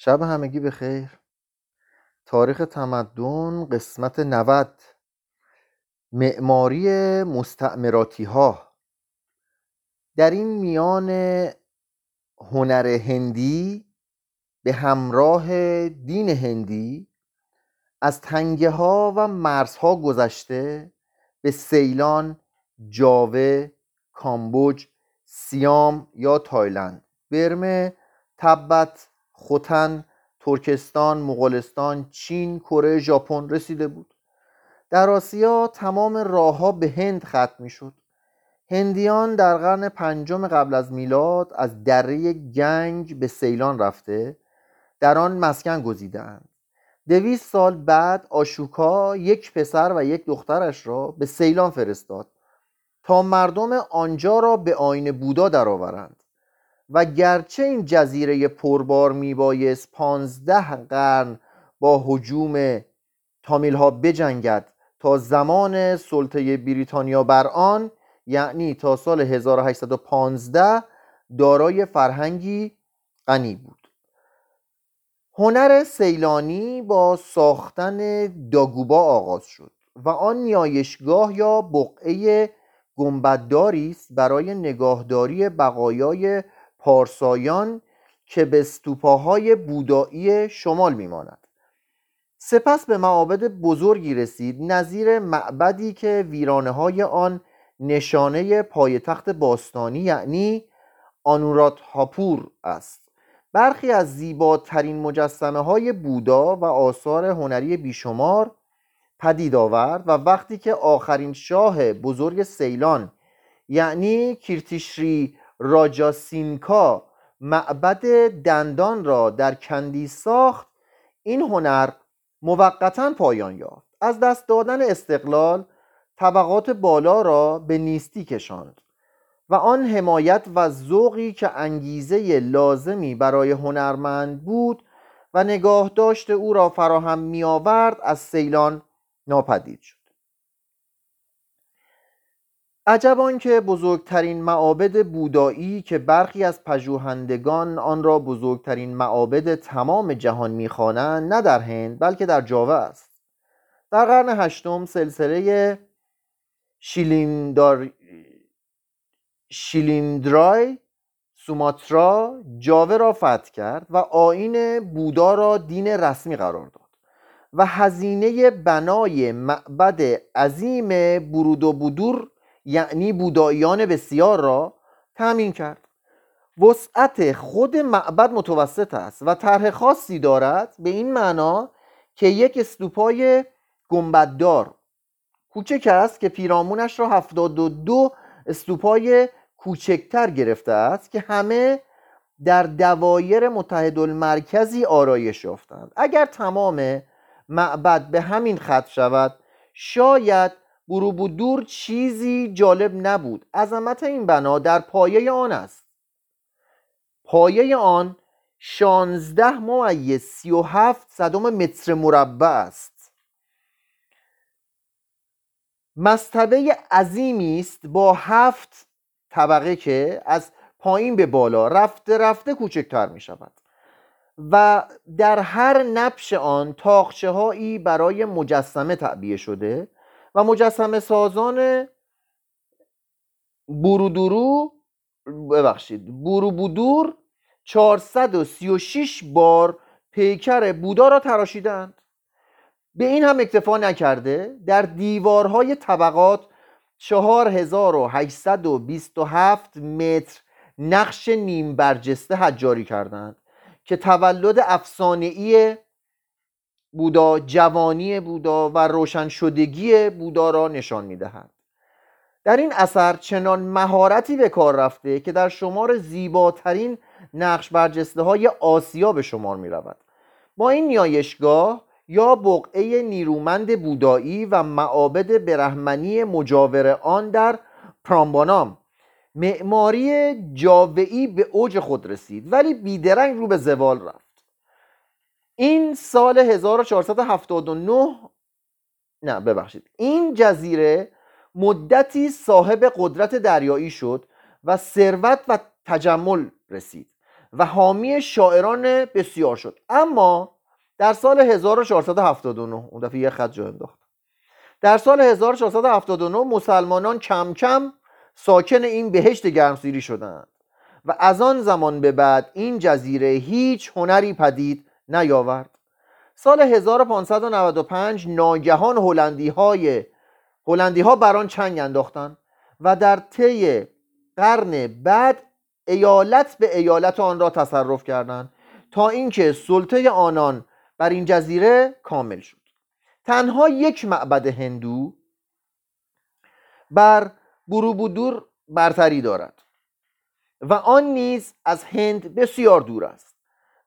شب همگی به خیر تاریخ تمدن قسمت 90 معماری مستعمراتی ها در این میان هنر هندی به همراه دین هندی از تنگه ها و مرزها گذشته به سیلان، جاوه، کامبوج، سیام یا تایلند. برمه، تبت، خوتن، ترکستان، مغولستان، چین، کره، ژاپن رسیده بود. در آسیا تمام راهها به هند ختم می‌شد. هندیان در قرن پنجم قبل از میلاد از دره گنج به سیلان رفته در آن مسکن گزیدند دویست سال بعد آشوکا یک پسر و یک دخترش را به سیلان فرستاد تا مردم آنجا را به آین بودا درآورند. و گرچه این جزیره پربار میبایست پانزده قرن با حجوم تامیل ها بجنگد تا زمان سلطه بریتانیا بر آن یعنی تا سال 1815 دارای فرهنگی غنی بود. هنر سیلانی با ساختن داگوبا آغاز شد و آن نیایشگاه یا بقعه گنبدداری است برای نگاهداری بقایای پارسایان که به ستوپاهای بودایی شمال میماند. سپس به معابد بزرگی رسید نظیر معبدی که ویرانه های آن نشانه پایتخت باستانی یعنی آنورات هاپور است. برخی از زیباترین مجسمه های بودا و آثار هنری بیشمار پدید آورد و وقتی که آخرین شاه بزرگ سیلان یعنی کیرتیشری راجاسینکا معبد دندان را در کندی ساخت. این هنر موقتا پایان یافت. از دست دادن استقلال طبقات بالا را به نیستی کشاند و آن حمایت و ذوقی که انگیزه لازمی برای هنرمند بود و نگاه داشت او را فراهم می آورد از سیلان ناپدید شد. عجب که بزرگترین معابد بودایی که برخی از پژوهندگان آن را بزرگترین معابد تمام جهان می‌خوانند نه در هند بلکه در جاوه است. در قرن هشتم سلسله شیلیندار... شیلیندرای سوماترا جاوه را فتح کرد و آین بودا را دین رسمی قرار داد و هزینه بنای معبد عظیم برود و بودور یعنی بوداییان بسیار را تأمین کرد. وسعت خود معبد متوسط است و طرح خاصی دارد به این معنا که یک استوپای گنبددار کوچک است که پیرامونش را 72 استوپای کوچکتر گرفته است که همه در دوایر متحد المرکزی آرایش یافتند. اگر تمام معبد به همین خط شود شاید دور چیزی جالب نبود. عظمت این بنا در پایه آن است. پایه آن شانزده ممیز سی و هفت صدم متر مربع است. مستبه عظیمی است با هفت طبقه که از پایین به بالا رفته رفته کوچکتر می شود و در هر نبش آن تاخچه هایی برای مجسمه تعبیه شده و مجسمه سازان بورودورو ببخشید بودور 436 بار پیکر بودا را تراشیدند. به این هم اکتفا نکرده در دیوارهای طبقات 4827 متر نقش نیم برجسته حجاری کردند که تولد افسانه‌ای بودا جوانی بودا و روشن شدگی بودا را نشان می‌دهد. در این اثر چنان مهارتی به کار رفته که در شمار زیباترین نقش برجسته های آسیا به شمار می رود با این نیایشگاه یا بقعه نیرومند بودایی و معابد برهمنی مجاور آن در پرامبانام معماری جاوعی به اوج خود رسید ولی بیدرنگ رو به زوال رفت. این سال 1479 نه ببخشید. این جزیره مدتی صاحب قدرت دریایی شد و ثروت و تجمل رسید و حامی شاعران بسیار شد. اما در سال 1479 اون دفعه یه خط جا انداخت. در سال 1479 مسلمانان کم کم ساکن این بهشت گرمسیری شدند و از آن زمان به بعد این جزیره هیچ هنری پدید نیاورد. سال 1595 ناگهان هلندی های هلندی ها بر آن چنگ انداختند و در طی قرن بعد ایالت به ایالت آن را تصرف کردند تا اینکه سلطه آنان بر این جزیره کامل شد. تنها یک معبد هندو بر بروبودور برتری دارد و آن نیز از هند بسیار دور است.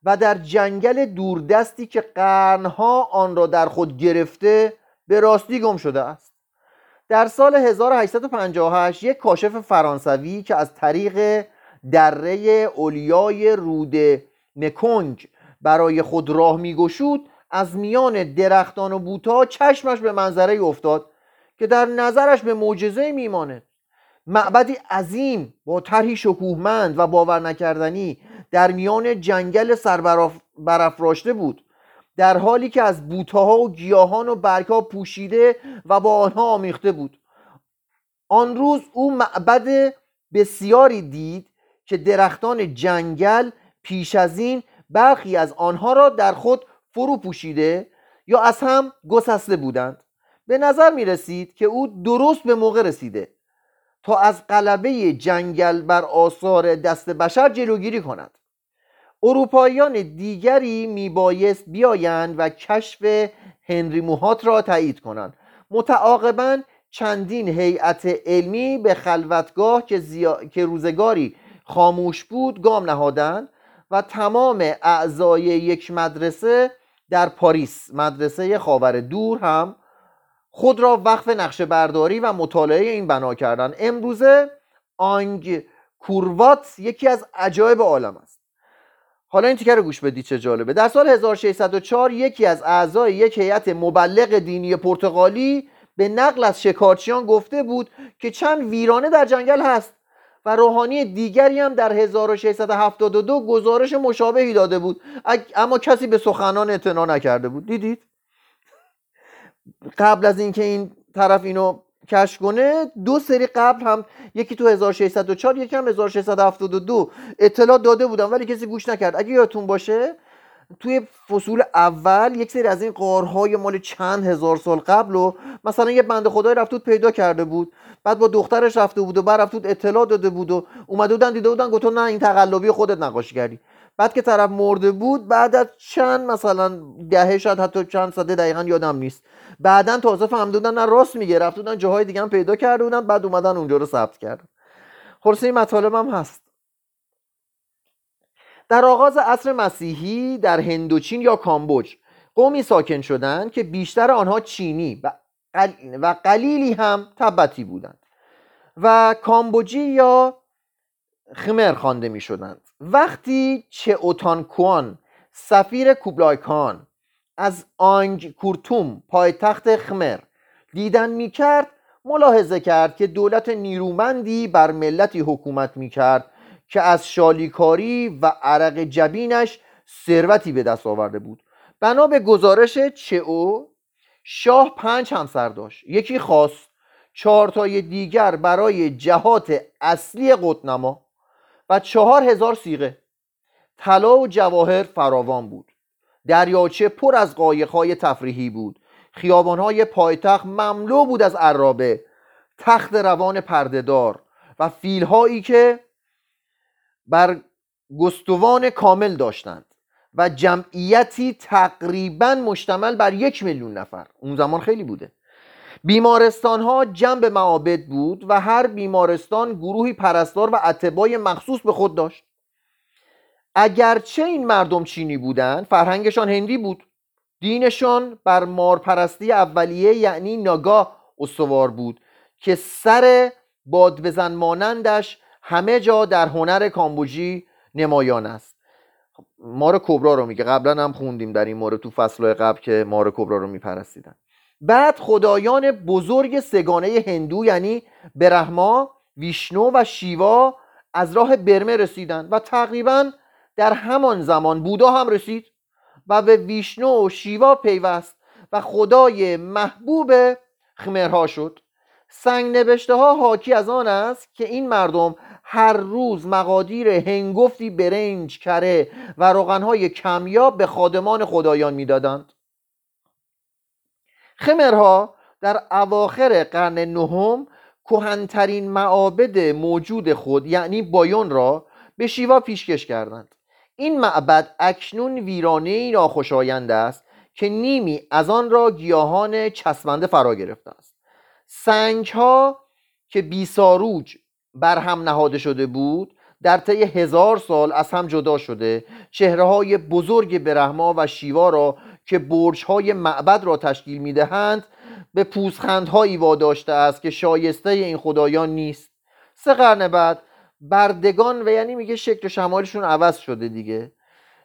و در جنگل دوردستی که قرنها آن را در خود گرفته به راستی گم شده است. در سال 1858 یک کاشف فرانسوی که از طریق دره اولیای رود مکونگ برای خود راه میگشود از میان درختان و بوتا چشمش به منظره افتاد که در نظرش به معجزه میماند. معبدی عظیم با طرحی شکوهمند و باور نکردنی در میان جنگل سربرافراشته بود. در حالی که از بوتاها و گیاهان و برگها پوشیده و با آنها آمیخته بود. آن روز او معبد بسیاری دید که درختان جنگل پیش از این برخی از آنها را در خود فرو پوشیده یا از هم گسسته بودند. به نظر می رسید که او درست به موقع رسیده تا از قلبه جنگل بر آثار دست بشر جلوگیری کند. اروپاییان دیگری میبایست بیایند و کشف هنری موهات را تایید کنند. متعاقبا چندین هیئت علمی به خلوتگاه که, که روزگاری خاموش بود گام نهادند و تمام اعضای یک مدرسه در پاریس مدرسه خاور دور هم خود را وقف نقشه برداری و مطالعه این بنا کردن امروزه آنگ کوروات یکی از عجایب عالم است. حالا این تیکه رو گوش بدید چه جالبه. در سال 1604 یکی از اعضای یک هیئت مبلغ دینی پرتغالی به نقل از شکارچیان گفته بود که چند ویرانه در جنگل هست و روحانی دیگری هم در 1672 گزارش مشابهی داده بود. اما کسی به سخنان اعتنا نکرده بود. دیدید؟ قبل از اینکه این طرف اینو کشف کنه دو سری قبل هم یکی تو 1604 یکی هم 1672 اطلاع داده بودن ولی کسی گوش نکرد. اگه یادتون باشه توی فصول اول یک سری از این قارهای مال چند هزار سال قبل و مثلا یه بنده خدای رفت پیدا کرده بود. بعد با دخترش رفته بود و بعد رفت اطلاع داده بود و اومده بودن دیده بودن گفتن نه این تقلبی خودت نقاشی کردی. بعد که طرف مرده بود بعد از چند مثلا دهه شاید حتی چند ساده دقیقا یادم نیست. بعدا تازه فهمیده بودن نه راست میگه. رفت بودن جاهای دیگه هم پیدا کرده بودن بعد اومدن اونجا رو ثبت کردن. خلاصه این مطالب هم هست. در آغاز عصر مسیحی در هندوچین یا کامبوج قومی ساکن شدند که بیشتر آنها چینی و, و قلیلی هم تبتی بودند. و کامبوجی یا خمر خوانده می شدند وقتی چه کوان سفیر کوبلایکان از آنگ کورتوم پایتخت خمر دیدن می کرد ملاحظه کرد که دولت نیرومندی بر ملتی حکومت می کرد که از شالیکاری و عرق جبینش ثروتی به دست آورده بود. بنا به گزارش چئو شاه پنج همسر داشت. یکی خاص چهارتای دیگر برای جهات اصلی قطنما و چهار هزار سیغه. طلا و جواهر فراوان بود. دریاچه پر از قایقهای تفریحی بود. خیابانهای پایتخت مملو بود از عرابه. تخت روان پردهدار و فیلهایی که بر گستوان کامل داشتند و جمعیتی تقریبا مشتمل بر یک میلیون نفر. اون زمان خیلی بوده. بیمارستان ها جنب معابد بود و هر بیمارستان گروهی پرستار و اتبای مخصوص به خود داشت. اگرچه این مردم چینی بودند فرهنگشان هندی بود. دینشان بر مارپرستی اولیه یعنی ناگاه استوار بود که سر باد بزن مانندش همه جا در هنر کامبوجی نمایان است. مار کبرا رو میگه. قبلا هم خوندیم در این مورد تو فصل قبل که مار کبرا رو میپرستیدن. بعد خدایان بزرگ سگانه هندو یعنی برهما ویشنو و شیوا از راه برمه رسیدند و تقریبا در همان زمان بودا هم رسید و به ویشنو و شیوا پیوست و خدای محبوب خمرها شد. سنگ نوشته ها حاکی از آن است که این مردم هر روز مقادیر هنگفتی برنج کره و روغنهای کمیاب به خادمان خدایان می‌دادند. خمرها در اواخر قرن نهم کهنترین معابد موجود خود یعنی بایون را به شیوا پیشکش کردند. این معبد اکنون ویرانه ناخوشایند است که نیمی از آن را گیاهان چسبنده فرا گرفته است. سنگ ها که بیساروج بر هم نهاده شده بود در طی هزار سال از هم جدا شده چهره های بزرگ برهما و شیوا را که برج های معبد را تشکیل می دهند به پوزخندهایی واداشته است که شایسته این خدایان نیست. سه قرن بعد بردگان و یعنی میگه شکل شمالشون عوض شده دیگه.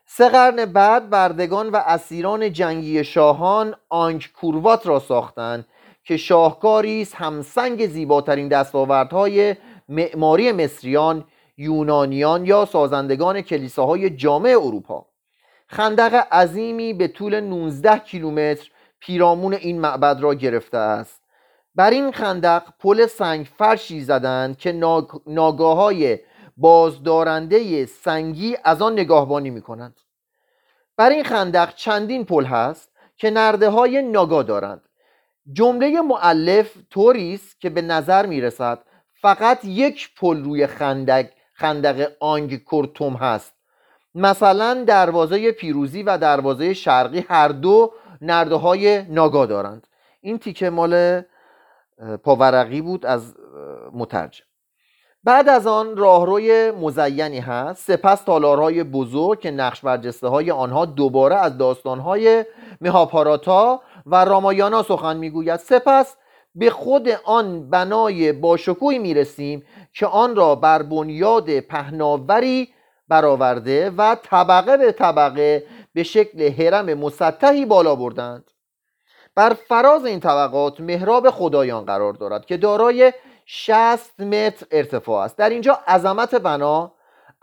سه قرن بعد بردگان و اسیران جنگی شاهان آنک کوروات را ساختند که شاهکاری است همسنگ زیباترین دستاوردهای معماری مصریان یونانیان یا سازندگان کلیساهای جامع اروپا. خندق عظیمی به طول 19 کیلومتر پیرامون این معبد را گرفته است. بر این خندق پل سنگ فرشی زدند که ناگاه های بازدارنده سنگی از آن نگاهبانی می کنند بر این خندق چندین پل هست که نرده های ناگاه دارند. جمله معلف طوری است که به نظر می رسد فقط یک پل روی خندق خندق آنگ کورتوم هست. مثلا دروازه پیروزی و دروازه شرقی هر دو نرده های ناگاه دارند. این تیکه مال پاورقی بود از مترجم. بعد از آن راهروی مزینی هست. سپس تالارهای بزرگ که نقش برجسته های آنها دوباره از داستانهای مهاپاراتا و رامایانا سخن می‌گوید. سپس به خود آن بنای باشکوهی می‌رسیم که آن را بر بنیاد پهناوری برآورده و طبقه به طبقه به شکل حرم مسطحی بالا بردند. بر فراز این طبقات محراب خدایان قرار دارد که دارای 60 متر ارتفاع است. در اینجا عظمت بنا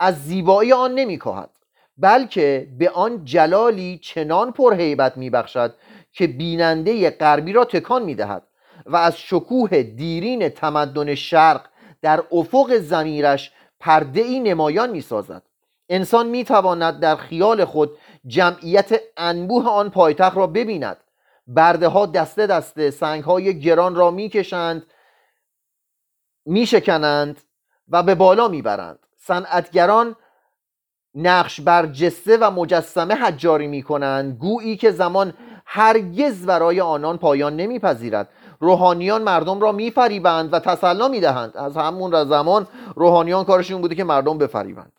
از زیبایی آن نمیکاهد بلکه به آن جلالی چنان پرهیبت میبخشد که بیننده غربی را تکان می‌دهد و از شکوه دیرین تمدن شرق در افق زمیرش پرده ای نمایان می‌سازد. انسان می‌تواند در خیال خود جمعیت انبوه آن پایتخت را ببیند. برده ها دسته دسته سنگ های گران را می‌کشند میشکنند و به بالا می‌برند. صنعتگران نقش بر جسته و مجسمه حجاری می‌کنند گویی که زمان هرگز برای آنان پایان نمیپذیرد. روحانیان مردم را میفریبند و تسلا می‌دهند. از همون زمان روحانیان کارشون بوده که مردم بفریبند.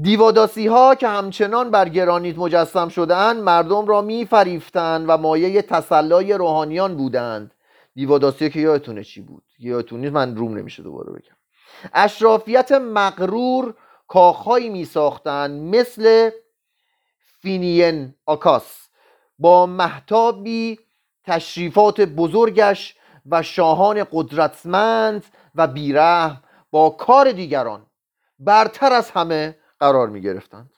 دیواداسی ها که همچنان بر گرانیت مجسم شدهاند مردم را میفریفتند و مایه تسلای روحانیان بودند. دیواداسی که یادتونه چی بود؟ یادتون نیست من روم نمیشه دوباره بگم. اشرافیت مغرور کاخهایی می ساختند مثل فینین آکاس با محتابی تشریفات بزرگش و شاهان قدرتمند و بیره با کار دیگران. برتر از همه قرار می گرفتند.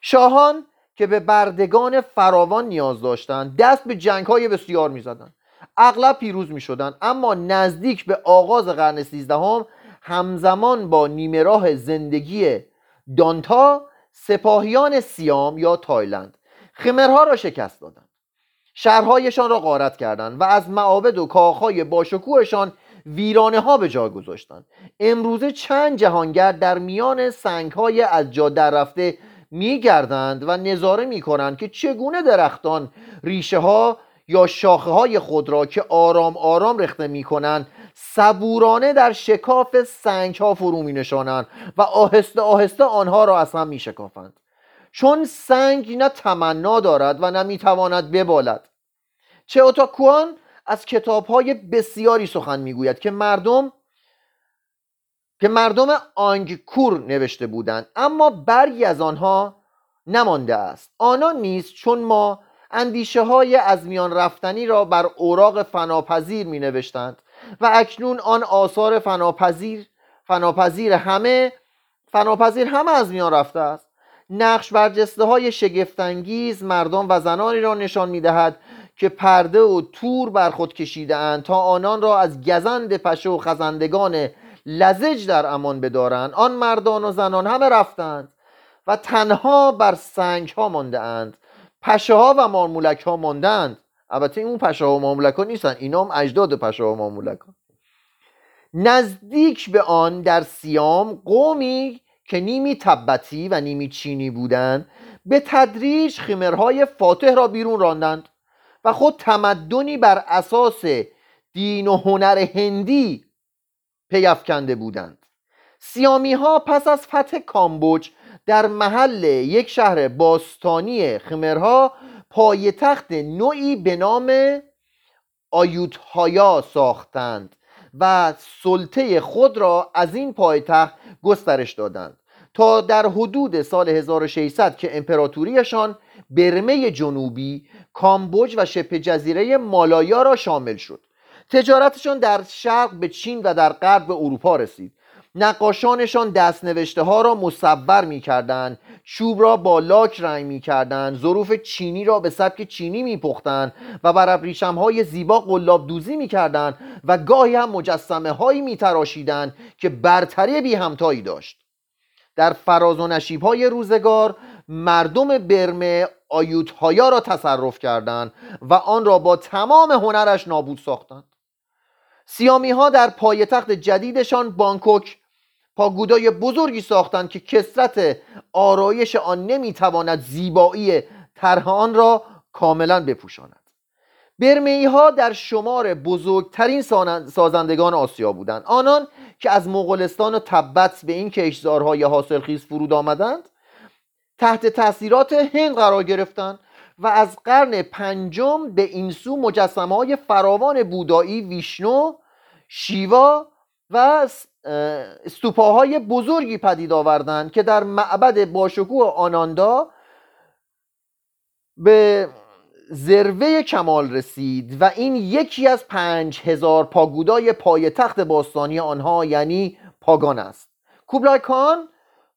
شاهان که به بردگان فراوان نیاز داشتند دست به جنگ های بسیار می زدند. اغلب پیروز می شدند اما نزدیک به آغاز قرن سیزدهم همزمان با نیمه راه زندگی دانتا سپاهیان سیام یا تایلند خمرها را شکست دادند. شهرهایشان را غارت کردند و از معابد و کاخهای باشکوهشان ویرانه ها به جا گذاشتند امروزه چند جهانگر در میان سنگ های از جا در رفته میگردند و نظاره می‌کنند که چگونه درختان ریشه ها یا شاخه های خود را که آرام آرام رخته می‌کنند صبورانه در شکاف سنگ ها فرو می نشانند و آهسته آهسته آنها را از هم می شکافند چون سنگ نه تمنا دارد و نه می‌تواند ببالد. چه اوتاکوان از کتاب های بسیاری سخن می‌گوید که مردم که مردم آنگکور نوشته بودند. اما برگی از آنها نمانده است. آنان نیست چون ما اندیشه های از میان رفتنی را بر اوراق فناپذیر می نوشتند و اکنون آن آثار فناپذیر فناپذیر همه فناپذیر همه از میان رفته است. نقش برجسته های شگفتانگیز مردان و زنانی را نشان می‌دهد که پرده و تور بر خود کشیده اند تا آنان را از گزند پشه و خزندگان لزج در امان بدارند. آن مردان و زنان همه رفتند و تنها بر سنگ ها مانده اند پشه ها و مارمولک ها ماندند البته اون پشه ها و مارمولک ها نیستن اینا هم اجداد پشه ها و مارمولک ها نزدیک به آن در سیام قومی که نیمی تبتی و نیمی چینی بودند به تدریج خیمرهای فاتح را بیرون راندند. و خود تمدنی بر اساس دین و هنر هندی پیافکنده بودند. سیامی ها پس از فتح کامبوج در محل یک شهر باستانی خمرها پایتخت نوعی به نام آیوتهایا ساختند و سلطه خود را از این پایتخت گسترش دادند تا در حدود سال 1600 که امپراتوریشان برمه جنوبی کامبوج و شبه جزیره مالایا را شامل شد. تجارتشان در شرق به چین و در غرب به اروپا رسید. نقاشانشان دست نوشته ها را مصور می کردن چوب را با لاک رنگ می کردن ظروف چینی را به سبک چینی می پختن و بر ابریشم های زیبا قلاب دوزی می کردن و گاهی هم مجسمه هایی می تراشیدن که برتری بی همتایی داشت. در فراز و نشیب های روزگار مردم برمه آیوتهایا را تصرف کردند و آن را با تمام هنرش نابود ساختند. سیامی ها در پایتخت جدیدشان بانکوک پاگودای بزرگی ساختند که کسرت آرایش آن نمی‌تواند زیبایی طرح آن را کاملا بپوشاند. برمی ها در شمار بزرگترین سازندگان آسیا بودند. آنان که از مغولستان و تبت به این کشزارهای حاصلخیز فرود آمدند تحت تاثیرات هند قرار گرفتند و از قرن پنجم به این سو مجسمه های فراوان بودایی ویشنو شیوا و استوپاهای بزرگی پدید آوردند که در معبد باشکوه آناندا به ذروه کمال رسید و این یکی از پنج هزار پاگودای پای تخت باستانی آنها یعنی پاگان است. کوبلای کان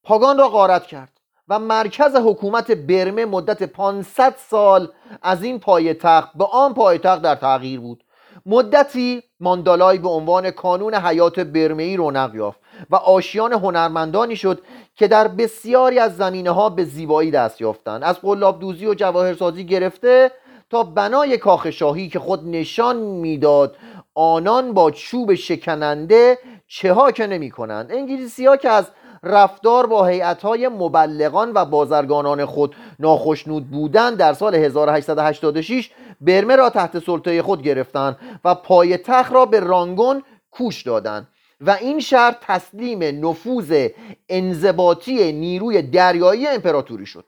پاگان را غارت کرد. و مرکز حکومت برمه مدت 500 سال از این پایتخت به آن پایتخت در تغییر بود. مدتی ماندالای به عنوان کانون حیات برمهی رونق یافت و آشیان هنرمندانی شد که در بسیاری از زمینه ها به زیبایی دست یافتند. از قلاب دوزی و جواهرسازی گرفته تا بنای کاخ شاهی که خود نشان می‌داد آنان با چوب شکننده چه ها که نمی کنند انگلیسی ها که از رفتار با های مبلغان و بازرگانان خود ناخشنود بودند در سال 1886 برمه را تحت سلطه خود گرفتند و پای تخت را به رانگون کوش دادند و این شهر تسلیم نفوذ انضباطی نیروی دریایی امپراتوری شد.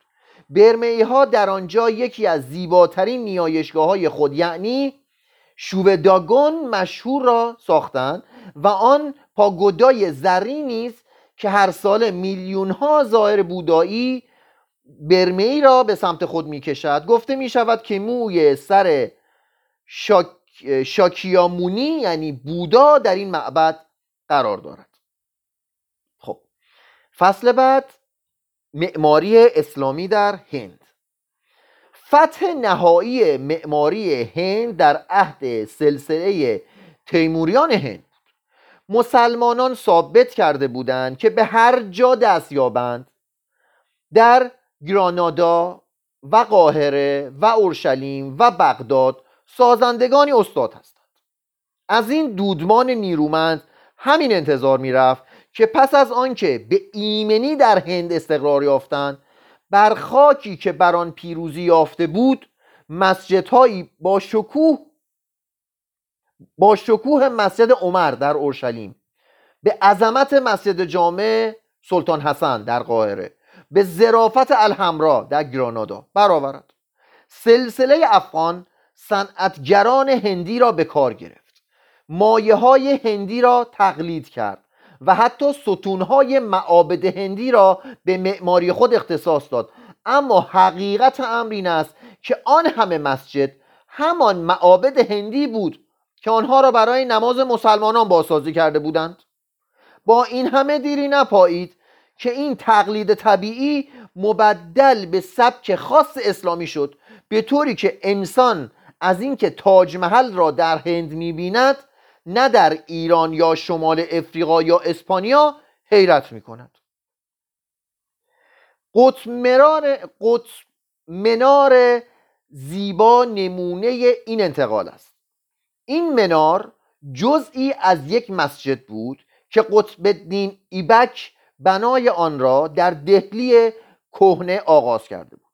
برمه ها در آنجا یکی از زیباترین نیایشگاه های خود یعنی شووداگون مشهور را ساختند و آن پاگودای زرینی نیست که هر سال میلیون ها زائر بودایی برمه را به سمت خود می کشد گفته می شود که موی سر شاک... شاکیامونی یعنی بودا در این معبد قرار دارد. خب فصل بعد معماری اسلامی در هند. فتح نهایی معماری هند در عهد سلسله تیموریان هند. مسلمانان ثابت کرده بودند که به هر جا دست یابند در گرانادا و قاهره و اورشلیم و بغداد سازندگانی استاد هستند. از این دودمان نیرومند همین انتظار می‌رفت که پس از آنکه به ایمنی در هند استقرار یافتند بر خاکی که بر آن پیروزی یافته بود مسجدهایی با شکوه با شکوه مسجد عمر در اورشلیم. به عظمت مسجد جامع سلطان حسن در قاهره. به ظرافت الحمرا در گرانادا. برآورد. سلسله افغان صنعتگران هندی را به کار گرفت. مایه های هندی را تقلید کرد و حتی ستونهای معابد هندی را به معماری خود اختصاص داد. اما حقیقت امر این است که آن همه مسجد همان معابد هندی بود که آنها را برای نماز مسلمانان بازسازی کرده بودند. با این همه دیری نپایید که این تقلید طبیعی مبدل به سبک خاص اسلامی شد به طوری که انسان از اینکه تاج محل را در هند می‌بیند نه در ایران یا شمال افریقا یا اسپانیا حیرت می‌کند. قطب منار زیبا نمونه این انتقال است. این منار جزئی از یک مسجد بود که قطب الدین ایبک بنای آن را در دهلی کهنه آغاز کرده بود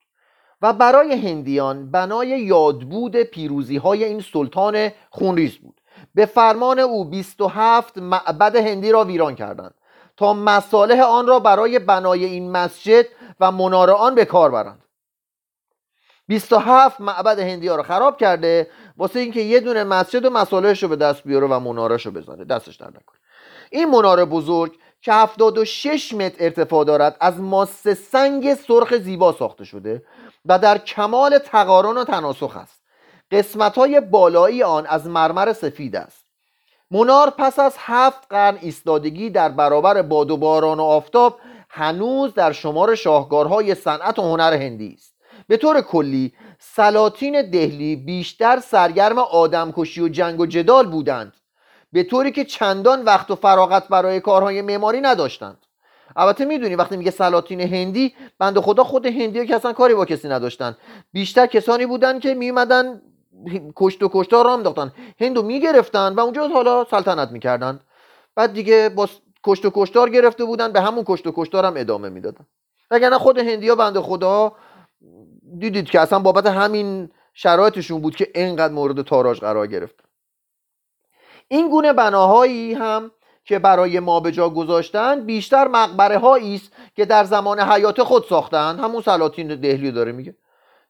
و برای هندیان بنای یادبود پیروزی های این سلطان خونریز بود. به فرمان او 27 معبد هندی را ویران کردند تا مصالح آن را برای بنای این مسجد و منار آن به کار برند. 27 معبد هندی ها رو خراب کرده واسه اینکه یه دونه مسجد و مصالحش رو به دست بیاره و منارش رو بزنه. دستش در نکنه. این مناره بزرگ که 76 متر ارتفاع دارد از ماس سنگ سرخ زیبا ساخته شده و در کمال تقارن و تناسخ است. قسمت های بالایی آن از مرمر سفید است. منار پس از هفت قرن ایستادگی در برابر باد و باران و آفتاب هنوز در شمار شاهکارهای صنعت و هنر هندی است. به طور کلی سلاطین دهلی بیشتر سرگرم آدمکشی و جنگ و جدال بودند به طوری که چندان وقت و فراغت برای کارهای معماری نداشتند. البته می‌دونی وقتی میگه سلاطین هندی بند خدا خود هندی که اصلا کاری با کسی نداشتن. بیشتر کسانی بودن که میومدن کشت و کشتار را انداختن هندو می‌گرفتن و اونجا حالا سلطنت می‌کردن. بعد دیگه با کشت و کشتار گرفته بودن به همون کشت و کشتار هم ادامه می‌دادن. وگرنه خود هندی ها بند خدا دیدید که اصلا بابت همین شرایطشون بود که اینقدر مورد تاراج قرار گرفت. این گونه بناهایی هم که برای ما به جا گذاشتن بیشتر مقبره هایی است که در زمان حیات خود ساختند همون سلاطین دهلی داره میگه.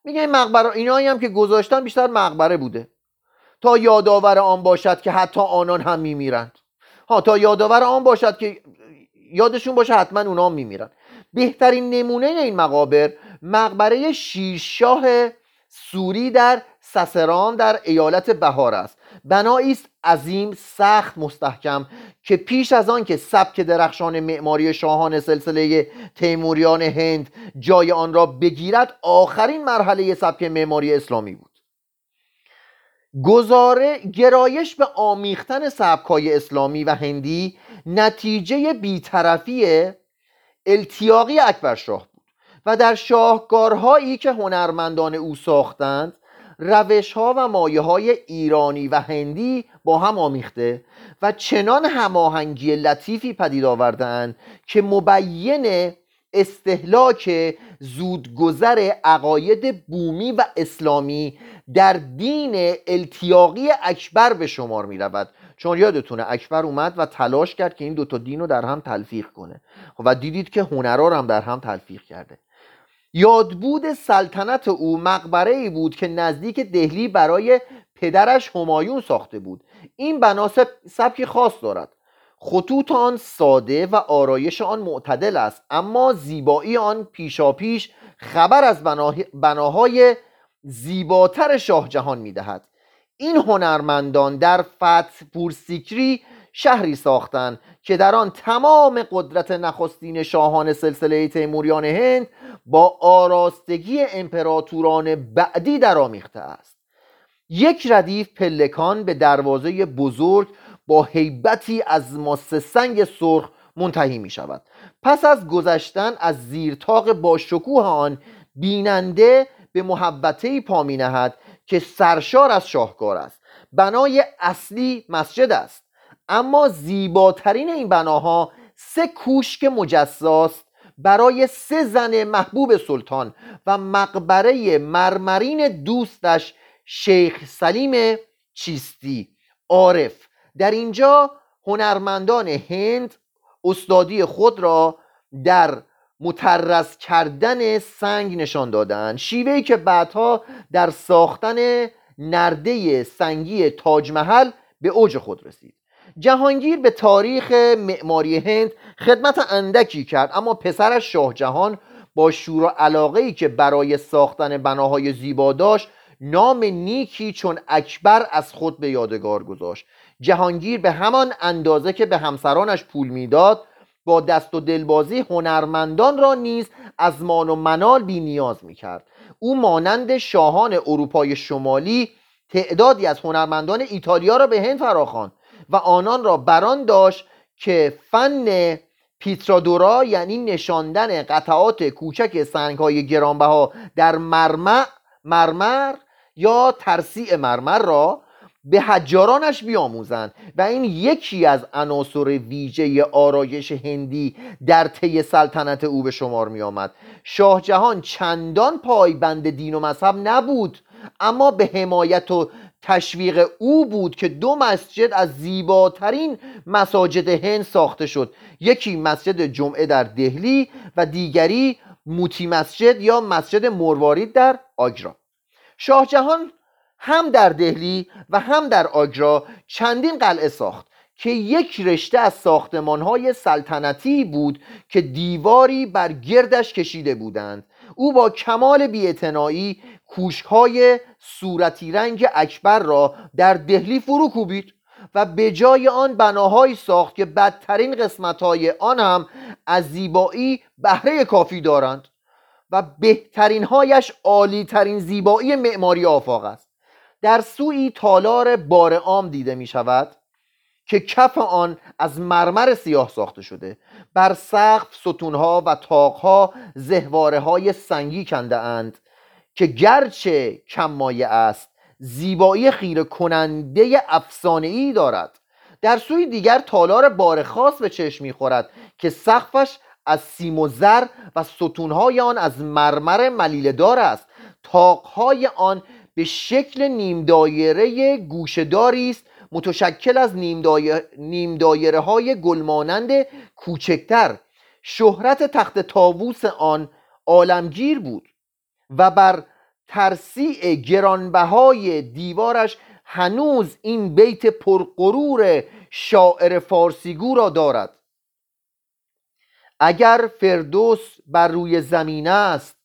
میگه این مقبره اینایی هم که گذاشتن بیشتر مقبره بوده. تا یادآور آن باشد که حتی آنان هم میمیرند. ها تا یادآور آن باشد که یادشون باشه حتما اونا هم میمیرند بهترین نمونه این مقابر مقبره شیرشاه سوری در سسران در ایالت بهار است. بنایی است عظیم سخت مستحکم که پیش از آن که سبک درخشان معماری شاهان سلسله تیموریان هند جای آن را بگیرد آخرین مرحله سبک معماری اسلامی بود. گزاره گرایش به آمیختن سبکای اسلامی و هندی نتیجه بیطرفی التیاقی اکبر شاه بود و در شاهکارهایی که هنرمندان او ساختند روش ها و مایه های ایرانی و هندی با هم آمیخته و چنان هماهنگی لطیفی پدید آوردن که مبین استهلاک زودگذر عقاید بومی و اسلامی در دین التیاقی اکبر به شمار می رود چون یادتونه اکبر اومد و تلاش کرد که این دوتا دین رو در هم تلفیق کنه. و دیدید که هنرار هم در هم تلفیق کرده. یادبود سلطنت او مقبره ای بود که نزدیک دهلی برای پدرش همایون ساخته بود. این بنا سبکی خاص دارد. خطوط آن ساده و آرایش آن معتدل است اما زیبایی آن پیشاپیش خبر از بناهای زیباتر شاه جهان می‌دهد. این هنرمندان در فتح پورسیکری شهری ساختند که در آن تمام قدرت نخستین شاهان سلسله تیموریان هند با آراستگی امپراتوران بعدی درآمیخته است. یک ردیف پلکان به دروازه بزرگ با هیبتی از ماس سنگ سرخ منتهی می شود. پس از گذشتن از زیرتاق با شکوه آن بیننده به محبته پا می که سرشار از شاهکار است. بنای اصلی مسجد است. اما زیباترین این بناها سه کوشک مجساست برای سه زن محبوب سلطان و مقبره مرمرین دوستش شیخ سلیم چیستی. عارف. در اینجا هنرمندان هند استادی خود را در مترز کردن سنگ نشان دادند شیوهی که بعدها در ساختن نرده سنگی تاج محل به اوج خود رسید. جهانگیر به تاریخ معماری هند خدمت اندکی کرد اما پسرش شاه جهان با شور و علاقه ای که برای ساختن بناهای زیبا داشت نام نیکی چون اکبر از خود به یادگار گذاشت. جهانگیر به همان اندازه که به همسرانش پول می‌داد با دست و دلبازی هنرمندان را نیز از مان و منال بی نیاز می کرد او مانند شاهان اروپای شمالی تعدادی از هنرمندان ایتالیا را به هند فراخواند و آنان را بران داشت که فن پیترادورا یعنی نشاندن قطعات کوچک سنگهای گرانبها در مرمر, مرمر یا ترسیع مرمر را به حجارانش بیاموزند و این یکی از عناصر ویژه آرایش هندی در طی سلطنت او به شمار می آمد شاه جهان چندان پایبند دین و مذهب نبود اما به حمایت و تشویق او بود که دو مسجد از زیباترین مساجد هند ساخته شد. یکی مسجد جمعه در دهلی و دیگری موتی مسجد یا مسجد مروارید در آگرا. شاه جهان هم در دهلی و هم در آگرا چندین قلعه ساخت که یک رشته از ساختمانهای سلطنتی بود که دیواری بر گردش کشیده بودند. او با کمال بیعتنائی کوشکهای صورتی رنگ اکبر را در دهلی فرو کوبید و به جای آن بناهایی ساخت که بدترین قسمتهای آن هم از زیبایی بهره کافی دارند و بهترین هایش عالی ترین زیبایی معماری آفاق است. در سوی تالار بار عام دیده می شود که کف آن از مرمر سیاه ساخته شده. بر سقف ستونها و تاقها زهواره های سنگی کنده اند که گرچه کمایه است زیبایی خیره کننده افسانه ای دارد. در سوی دیگر تالار بار خاص به چشم می‌خورد که سقفش از سیم و زر و ستونهای آن از مرمر ملیله دار است. تاقهای آن به شکل نیم دایره گوشهداری است متشکل از نیم دایره, های گلمانند کوچکتر. شهرت تخت تاووس آن عالمگیر بود و بر ترسیع گرانبهای دیوارش هنوز این بیت پرقرور شاعر فارسیگو را دارد. اگر فردوس بر روی زمین است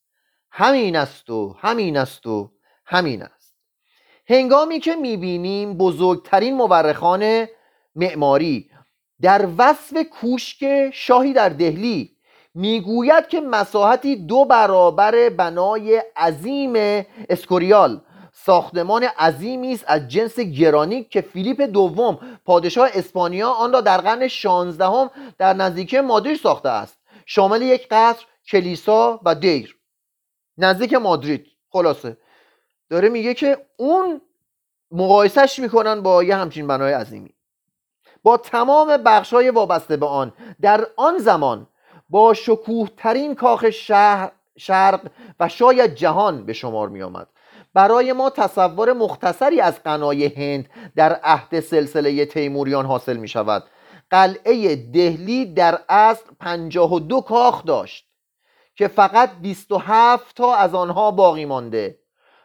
همین است و همین است و همین است. هنگامی که می‌بینیم بزرگترین مورخان معماری در وصف کوشک شاهی در دهلی می‌گوید که مساحتی دو برابر بنای عظیم اسکوریال ساختمان عظیمی است از جنس گرانیک که فیلیپ دوم پادشاه اسپانیا آن را در قرن 16 در نزدیکی مادرید ساخته است. شامل یک قصر کلیسا و دیر. نزدیک مادرید. خلاصه. داره میگه که اون مقایسش می‌کنن با یه همچین بنای عظیمی. با تمام بخش های وابسته به آن در آن زمان با شکوه ترین کاخ شهر شرق و شاید جهان به شمار می آمد برای ما تصور مختصری از قنای هند در عهد سلسله تیموریان حاصل می شود قلعه دهلی در اصل 52 کاخ داشت که فقط 27 تا از آنها باقی مانده.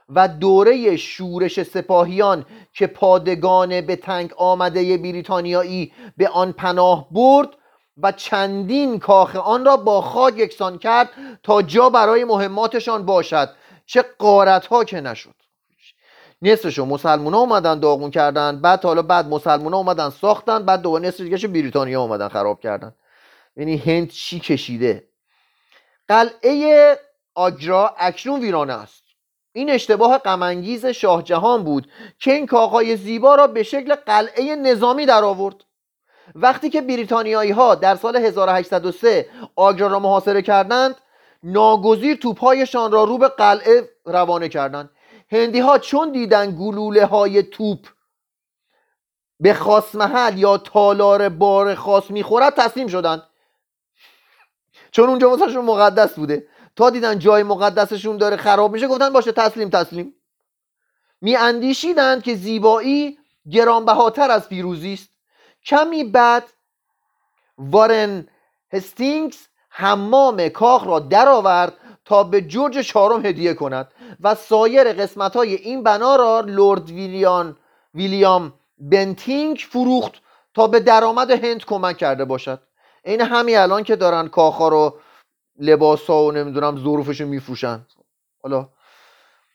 و دوره شورش سپاهیان که پادگان به تنگ آمده بریتانیایی به آن پناه برد و چندین کاخ آن را با خاک یکسان کرد تا جا برای مهماتشان باشد. چه قارت ها که نشد. مسلمان ها اومدن داغون کردن. بعد حالا بعد مسلمان ها اومدن ساختن. بعد دوباره نصف دیگه بریتانیا اومدن خراب کردن. یعنی هند چی کشیده؟ قلعه آجرا اکنون ویرانه است. این اشتباه غمانگیز شاه جهان بود که این کاخهای زیبا را به شکل قلعه نظامی در آورد. وقتی که بریتانیایی ها در سال 1803 آگرا را محاصره کردند ناگزیر توپهایشان را رو به قلعه روانه کردند. هندی ها چون دیدن گلوله های توپ به خاص محل یا تالار بار خاص می‌خورد تسلیم شدند. چون اونجا واسهشون مقدس بوده. تا دیدن جای مقدسشون داره خراب میشه گفتن باشه تسلیم تسلیم. میاندیشیدند که زیبایی گرانبهاتر از پیروزی است. کمی بعد وارن هستینگز حمام کاخ را درآورد تا به جورج چهارم هدیه کند و سایر قسمت های این بنا را لورد ویلیان ویلیام بنتینگ فروخت تا به درآمد هند کمک کرده باشد. این همین الان که دارن کاخا رو لباس ها و نمی‌دونم ظروفش رو میفروشن. حالا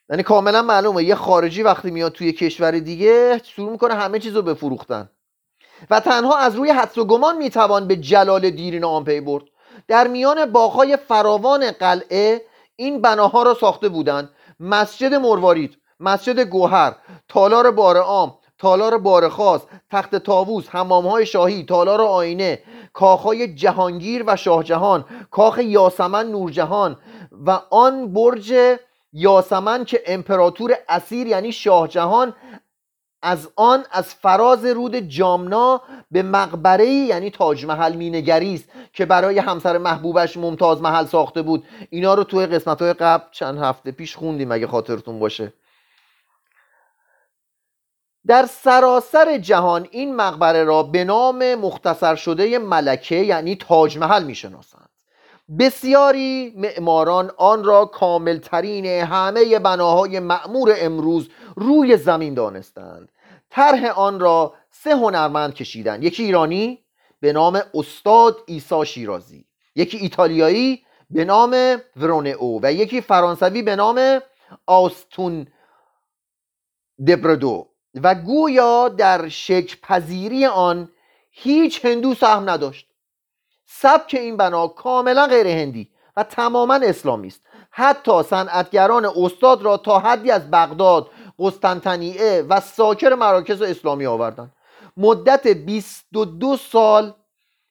یعنی کاملا معلومه. یه خارجی وقتی میاد توی کشور دیگه شروع می‌کنه همه چیز رو بفروختن. و تنها از روی حدس و گمان می‌توان به جلال دیرین آن پی برد. در میان باغهای فراوان قلعه این بناها را ساخته بودند. مسجد مروارید مسجد گوهر تالار بار عام تالار بارخاص تخت تاووس حمامهای شاهی تالار آینه کاخهای جهانگیر و شاهجهان کاخ یاسمن نورجهان و آن برج یاسمن که امپراتور اسیر یعنی شاهجهان از آن از فراز رود جامنا به مقبره یعنی تاج محل مینگریست که برای همسر محبوبش ممتاز محل ساخته بود. اینا رو توی قسمت های قبل چند هفته پیش خوندیم اگه خاطرتون باشه. در سراسر جهان این مقبره را به نام مختصر شده ملکه یعنی تاج محل می‌شناسند. بسیاری معماران آن را کاملترین همه بناهای معمور امروز روی زمین دانستند. طرح آن را سه هنرمند کشیدند. یکی ایرانی به نام استاد ایسا شیرازی یکی ایتالیایی به نام او و یکی فرانسوی به نام آستون دبردو. و گویا در شکل پذیری آن هیچ هندو سهم نداشت. سبک این بنا کاملا غیر هندی و تماما اسلامی است. حتی صنعتگران استاد را تا حدی از بغداد قسطنطنیه و ساکر مراکز اسلامی آوردند. مدت 22 سال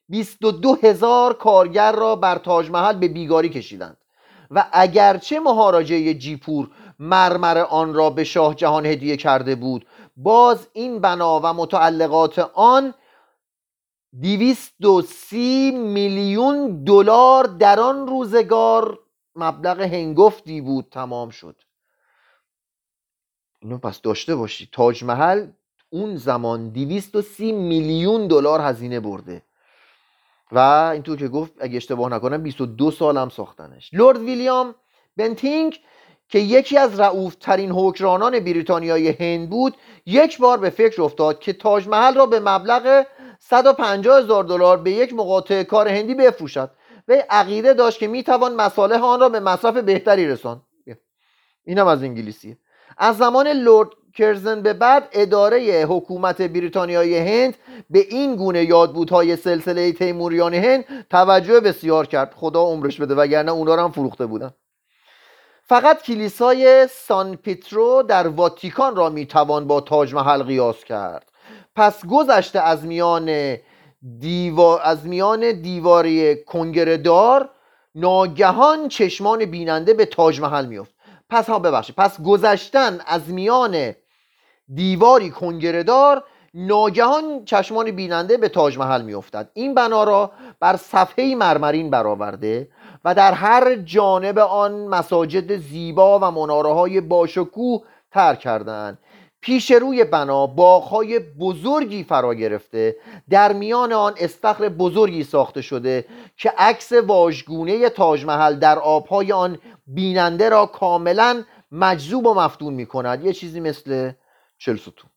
22 هزار کارگر را بر تاج محل به بیگاری کشیدند و اگرچه مهاراجه جیپور مرمر آن را به شاه جهان هدیه کرده بود باز این بنا و متعلقات آن سی میلیون دلار در آن روزگار مبلغ هنگفتی بود تمام شد. اینو پس داشته باشی. تاج محل اون زمان سی میلیون دلار هزینه برده. و اینطور که گفت اگه اشتباه نکنم 22 سال هم ساختنش. لورد ویلیام بنتینگ که یکی از رعوف ترین حکرانان بریتانیای هند بود یک بار به فکر افتاد که تاج محل را به مبلغ 150 هزار دلار به یک مقاطع کار هندی بفروشد و عقیده داشت که می‌توان مصالح آن را به مصرف بهتری رساند. اینم از انگلیسی از زمان لورد کرزن به بعد اداره حکومت بریتانیای هند به این گونه یادبودهای سلسله تیموریان هند توجه بسیار کرد. خدا عمرش بده وگرنه اونا رو هم فروخته بودن. فقط کلیسای سان پیترو در واتیکان را می‌توان با تاج محل قیاس کرد. پس گذشته از میان دیوار از میان دیواری کنگردار ناگهان چشمان بیننده به تاج محل میفت پس ها ببخشید. پس گذشتن از میان دیواری کنگردار ناگهان چشمان بیننده به تاج محل میافتد. این بنا را بر صفحه مرمرین برآورده. و در هر جانب آن مساجد زیبا و مناره های باشکوه تر کردند. پیش روی بنا باغهای بزرگی فرا گرفته. در میان آن استخر بزرگی ساخته شده که عکس واژگونه تاج محل در آبهای آن بیننده را کاملا مجذوب و مفتون می کند یه چیزی مثل چلستون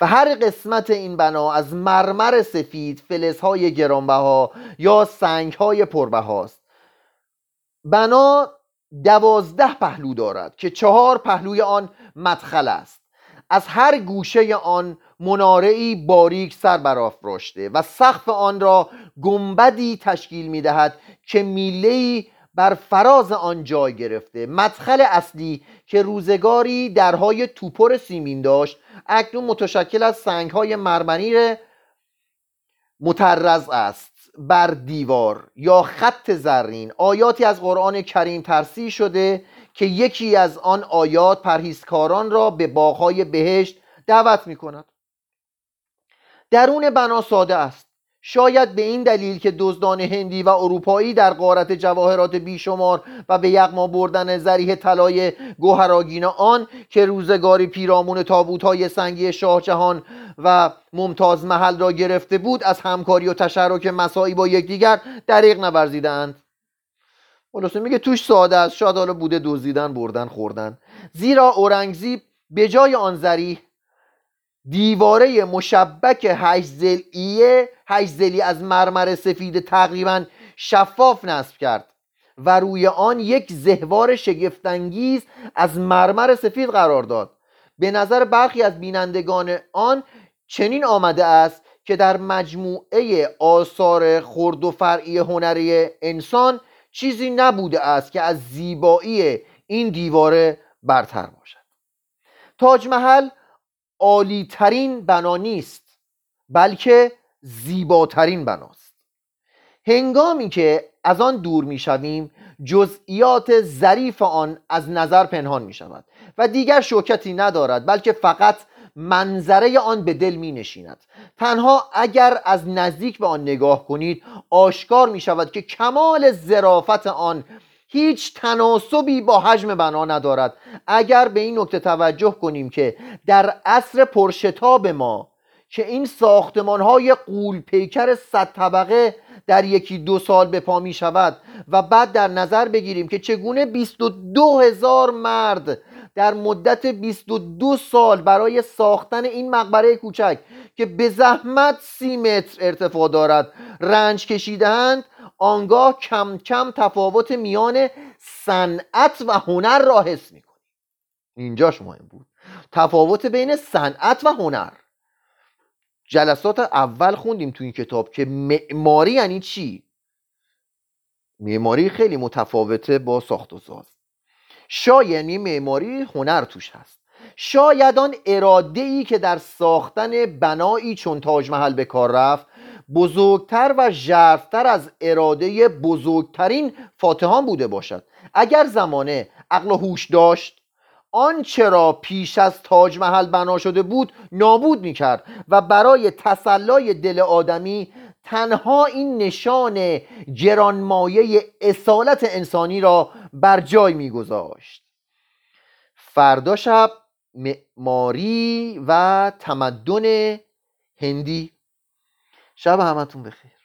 و هر قسمت این بنا از مرمر سفید فلزهای گرانبها یا سنگهای پربهاست. بنا دوازده پهلو دارد که چهار پهلوی آن مدخل است. از هر گوشه آن منارعی باریک سر برافراشته و سقف آن را گنبدی تشکیل می دهد که میله بر فراز آن جای گرفته. مدخل اصلی که روزگاری درهای توپر سیمین داشت اکنون متشکل از سنگهای مرمری مترز است. بر دیوار یا خط زرین. آیاتی از قرآن کریم ترسی شده که یکی از آن آیات پرهیزکاران را به باغهای بهشت دعوت می کند درون بنا ساده است. شاید به این دلیل که دزدان هندی و اروپایی در قارت جواهرات بیشمار و به یغما بردن زریح طلای گوهراگین آن که روزگاری پیرامون های سنگی شاه جهان و ممتاز محل را گرفته بود از همکاری و تشرک مساعی با یکدیگر دریغ نورزیدند خلاصه میگه توش ساده است شاید حالا بوده دزدیدن بردن خوردن. زیرا اورنگزیب به جای آن زریح دیواره مشبک هشت زلی از مرمر سفید تقریبا شفاف نصب کرد و روی آن یک زهوار شگفتانگیز از مرمر سفید قرار داد. به نظر برخی از بینندگان آن چنین آمده است که در مجموعه آثار خرد و فرعی هنری انسان چیزی نبوده است که از زیبایی این دیواره برتر باشد. تاج محل عالی ترین بنا نیست بلکه زیباترین بناست. هنگامی که از آن دور می شویم جزئیات ظریف آن از نظر پنهان می شود و دیگر شوکتی ندارد بلکه فقط منظره آن به دل می نشیند تنها اگر از نزدیک به آن نگاه کنید آشکار می شود که کمال زرافت آن هیچ تناسبی با حجم بنا ندارد. اگر به این نکته توجه کنیم که در عصر پرشتاب ما که این ساختمان های قول پیکر صد طبقه در یکی دو سال به پا می شود و بعد در نظر بگیریم که چگونه 22 هزار مرد در مدت 22 سال برای ساختن این مقبره کوچک که به زحمت سی متر ارتفاع دارد رنج کشیدهند آنگاه کم کم تفاوت میان صنعت و هنر را حس می‌کنیم اینجاش مهم بود. تفاوت بین صنعت و هنر. جلسات اول خوندیم تو این کتاب که معماری یعنی چی؟ معماری خیلی متفاوته با ساخت و ساز. شاید یعنی معماری هنر توش هست. شاید آن اراده ای که در ساختن بنایی چون تاج محل به کار رفت بزرگتر و ژرفتر از اراده بزرگترین فاتحان بوده باشد. اگر زمانه عقل و هوش داشت آنچه را پیش از تاج محل بنا شده بود نابود می‌کرد و برای تسلای دل آدمی تنها این نشان گرانمایه اصالت انسانی را بر جای میگذاشت. فردا شب معماری و تمدن هندی. شب همتون بخیر.